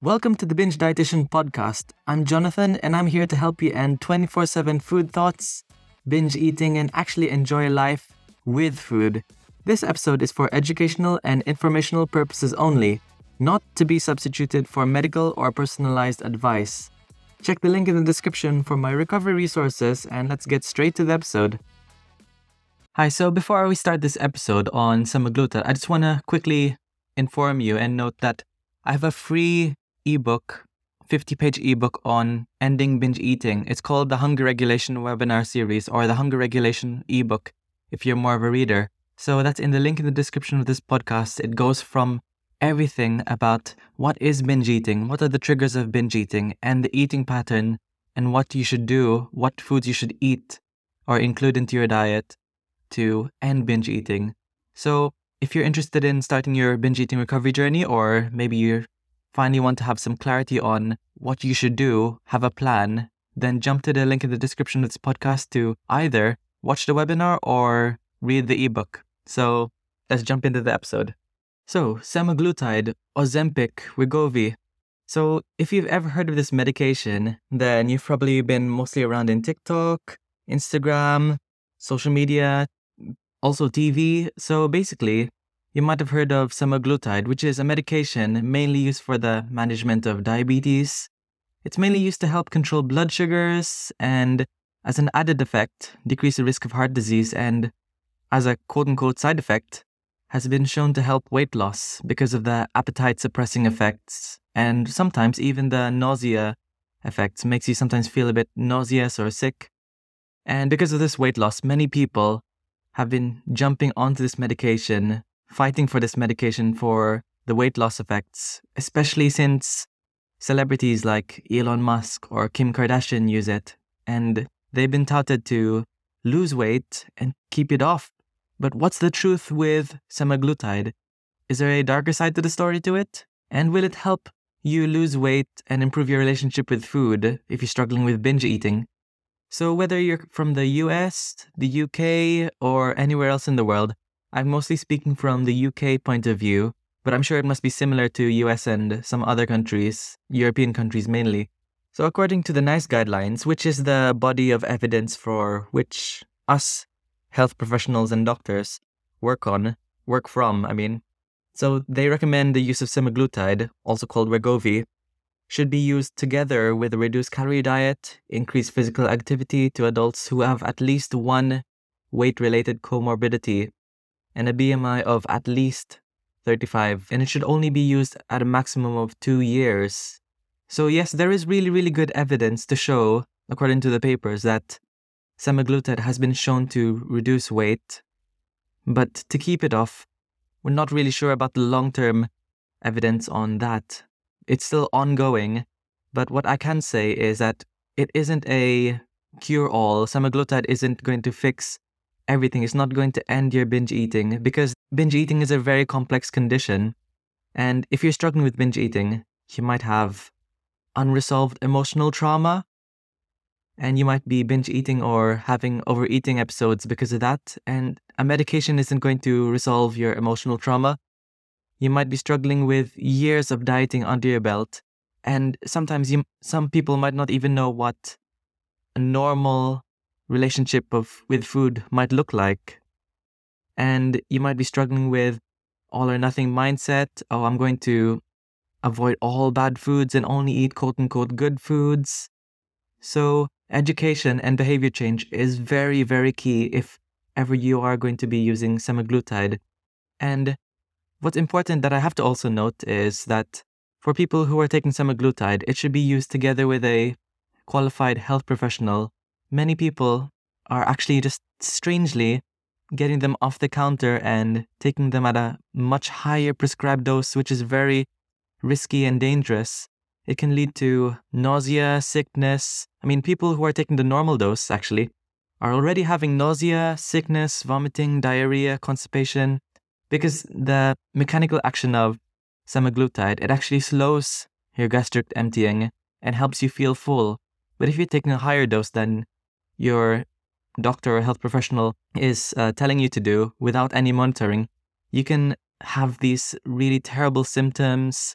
Welcome to the Binge Dietitian Podcast. I'm Jonathan, and I'm here to help you end 24 7 food thoughts, binge eating, and actually enjoy life with food. This episode is for educational and informational purposes only, not to be substituted for medical or personalized advice. Check the link in the description for my recovery resources, and let's get straight to the episode. Hi, so before we start this episode on semaglutide, I just want to quickly inform you and note that I have a free ebook, 50 page ebook on ending binge eating. It's called the Hunger Regulation Webinar Series or the Hunger Regulation ebook if you're more of a reader. So that's in the link in the description of this podcast. It goes from everything about what is binge eating, what are the triggers of binge eating, and the eating pattern, and what you should do, what foods you should eat or include into your diet to end binge eating. So if you're interested in starting your binge eating recovery journey, or maybe you're finally want to have some clarity on what you should do, have a plan, then jump to the link in the description of this podcast to either watch the webinar or read the ebook. So let's jump into the episode. So, semaglutide, Ozempic, Wegovy. So, if you've ever heard of this medication, then you've probably been mostly around in TikTok, Instagram, social media, also TV. So, basically, you might have heard of semaglutide, which is a medication mainly used for the management of diabetes. It's mainly used to help control blood sugars and, as an added effect, decrease the risk of heart disease and, as a quote unquote side effect, has been shown to help weight loss because of the appetite suppressing effects and sometimes even the nausea effects makes you sometimes feel a bit nauseous or sick. And because of this weight loss, many people have been jumping onto this medication fighting for this medication for the weight loss effects, especially since celebrities like Elon Musk or Kim Kardashian use it, and they've been touted to lose weight and keep it off. But what's the truth with semaglutide? Is there a darker side to the story to it? And will it help you lose weight and improve your relationship with food if you're struggling with binge eating? So, whether you're from the US, the UK, or anywhere else in the world, I'm mostly speaking from the UK point of view, but I'm sure it must be similar to US and some other countries, European countries mainly. So, according to the NICE guidelines, which is the body of evidence for which us health professionals and doctors work on, work from, I mean, so they recommend the use of semaglutide, also called Wegovy, should be used together with a reduced calorie diet, increased physical activity to adults who have at least one weight related comorbidity and a BMI of at least 35, and it should only be used at a maximum of two years. So, yes, there is really, really good evidence to show, according to the papers, that semaglutide has been shown to reduce weight. But to keep it off, we're not really sure about the long term evidence on that. It's still ongoing, but what I can say is that it isn't a cure all. Semaglutide isn't going to fix everything is not going to end your binge eating because binge eating is a very complex condition. And if you're struggling with binge eating, you might have unresolved emotional trauma. And you might be binge eating or having overeating episodes because of that. And a medication isn't going to resolve your emotional trauma. You might be struggling with years of dieting under your belt. And sometimes you, some people might not even know what a normal relationship of with food might look like. And you might be struggling with all or nothing mindset. Oh, I'm going to avoid all bad foods and only eat quote unquote good foods. So, education and behavior change is very, very key if ever you are going to be using semaglutide. And what's important that I have to also note is that for people who are taking semaglutide, it should be used together with a qualified health professional many people are actually just strangely getting them off the counter and taking them at a much higher prescribed dose, which is very risky and dangerous. It can lead to nausea, sickness. I mean, people who are taking the normal dose actually are already having nausea, sickness, vomiting, diarrhea, constipation, because the mechanical action of semaglutide, it actually slows your gastric emptying and helps you feel full. But if you're taking a higher dose, then your doctor or health professional is uh, telling you to do without any monitoring, you can have these really terrible symptoms.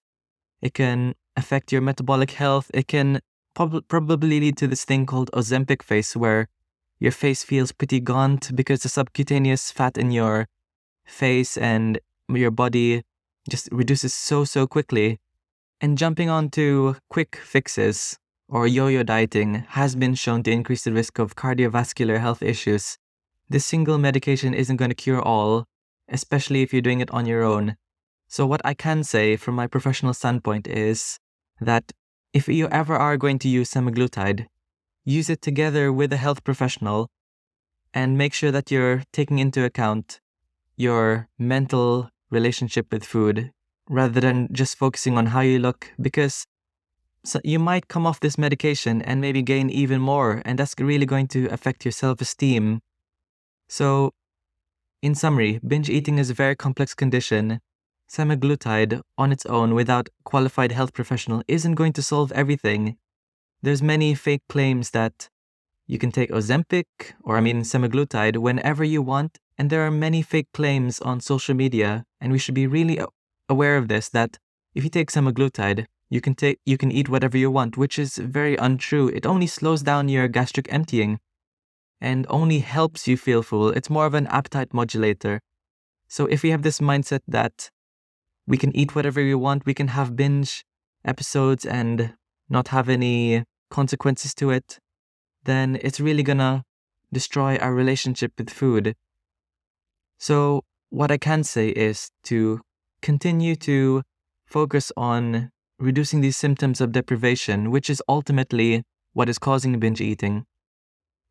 It can affect your metabolic health. It can prob- probably lead to this thing called Ozempic face, where your face feels pretty gaunt because the subcutaneous fat in your face and your body just reduces so, so quickly. And jumping onto quick fixes or yo yo dieting has been shown to increase the risk of cardiovascular health issues. This single medication isn't going to cure all, especially if you're doing it on your own. So, what I can say from my professional standpoint is that if you ever are going to use semaglutide, use it together with a health professional and make sure that you're taking into account your mental relationship with food rather than just focusing on how you look because so you might come off this medication and maybe gain even more and that's really going to affect your self-esteem. So in summary binge eating is a very complex condition. Semaglutide on its own without qualified health professional isn't going to solve everything. There's many fake claims that you can take ozempic or i mean semaglutide whenever you want and there are many fake claims on social media and we should be really aware of this that if you take semaglutide, you can take you can eat whatever you want, which is very untrue. It only slows down your gastric emptying and only helps you feel full. It's more of an appetite modulator. So if we have this mindset that we can eat whatever we want, we can have binge episodes and not have any consequences to it, then it's really gonna destroy our relationship with food. So, what I can say is to continue to focus on reducing these symptoms of deprivation, which is ultimately what is causing binge eating.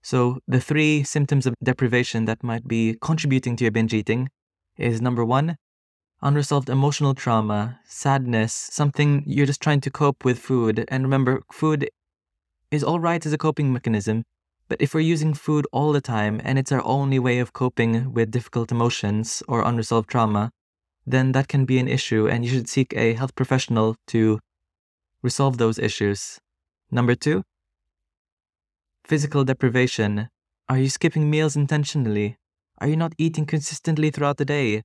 So, the three symptoms of deprivation that might be contributing to your binge eating is number one, unresolved emotional trauma, sadness, something you're just trying to cope with food. And remember, food is all right as a coping mechanism, but if we're using food all the time and it's our only way of coping with difficult emotions or unresolved trauma, then that can be an issue and you should seek a health professional to resolve those issues. Number two, physical deprivation. Are you skipping meals intentionally? Are you not eating consistently throughout the day?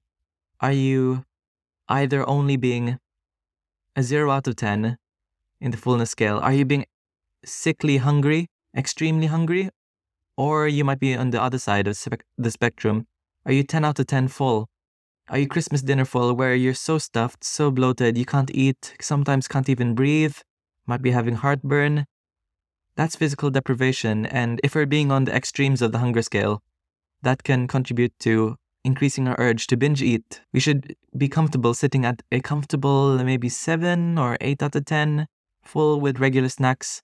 Are you either only being a 0 out of 10 in the fullness scale? Are you being sickly hungry, extremely hungry? Or you might be on the other side of the spectrum. Are you 10 out of 10 full? Are you Christmas dinner full where you're so stuffed, so bloated, you can't eat, sometimes can't even breathe, might be having heartburn? That's physical deprivation, and if we're being on the extremes of the hunger scale, that can contribute to increasing our urge to binge eat. We should be comfortable sitting at a comfortable maybe 7 or 8 out of 10, full with regular snacks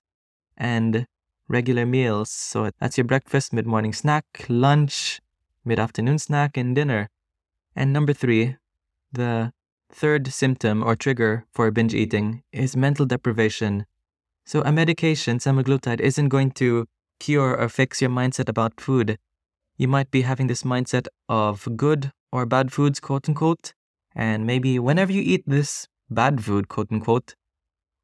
and regular meals. So that's your breakfast, mid morning snack, lunch, mid afternoon snack, and dinner. And number three, the third symptom or trigger for binge eating is mental deprivation. So, a medication, semaglutide, isn't going to cure or fix your mindset about food. You might be having this mindset of good or bad foods, quote unquote, and maybe whenever you eat this bad food, quote unquote,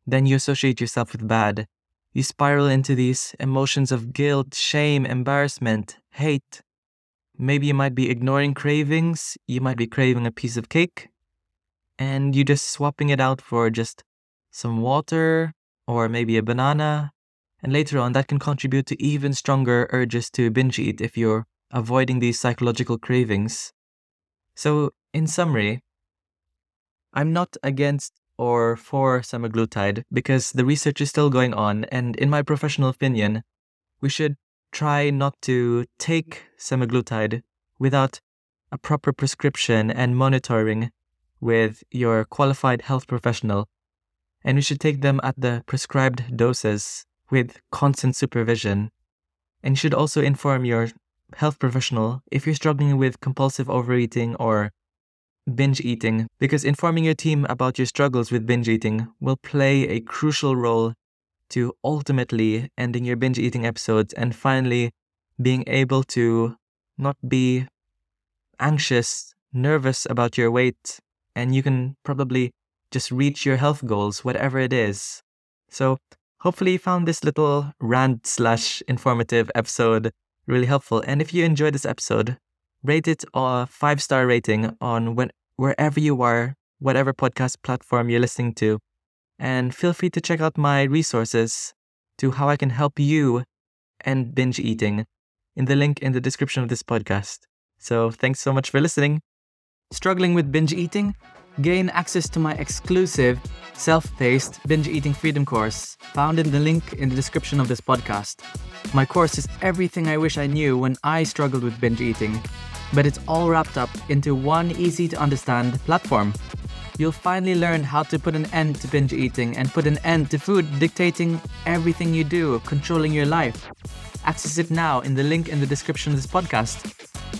then you associate yourself with bad. You spiral into these emotions of guilt, shame, embarrassment, hate, Maybe you might be ignoring cravings, you might be craving a piece of cake, and you're just swapping it out for just some water or maybe a banana. And later on, that can contribute to even stronger urges to binge eat if you're avoiding these psychological cravings. So, in summary, I'm not against or for semaglutide because the research is still going on, and in my professional opinion, we should try not to take semaglutide without a proper prescription and monitoring with your qualified health professional. And you should take them at the prescribed doses with constant supervision. And you should also inform your health professional if you're struggling with compulsive overeating or binge eating, because informing your team about your struggles with binge eating will play a crucial role to ultimately ending your binge eating episodes and finally being able to not be anxious, nervous about your weight, and you can probably just reach your health goals, whatever it is. So, hopefully, you found this little rant slash informative episode really helpful. And if you enjoyed this episode, rate it a five star rating on when, wherever you are, whatever podcast platform you're listening to. And feel free to check out my resources to how I can help you end binge eating in the link in the description of this podcast. So thanks so much for listening. Struggling with binge eating? Gain access to my exclusive self-paced binge eating freedom course found in the link in the description of this podcast. My course is everything I wish I knew when I struggled with binge eating, but it's all wrapped up into one easy to understand platform. You'll finally learn how to put an end to binge eating and put an end to food dictating everything you do, controlling your life. Access it now in the link in the description of this podcast.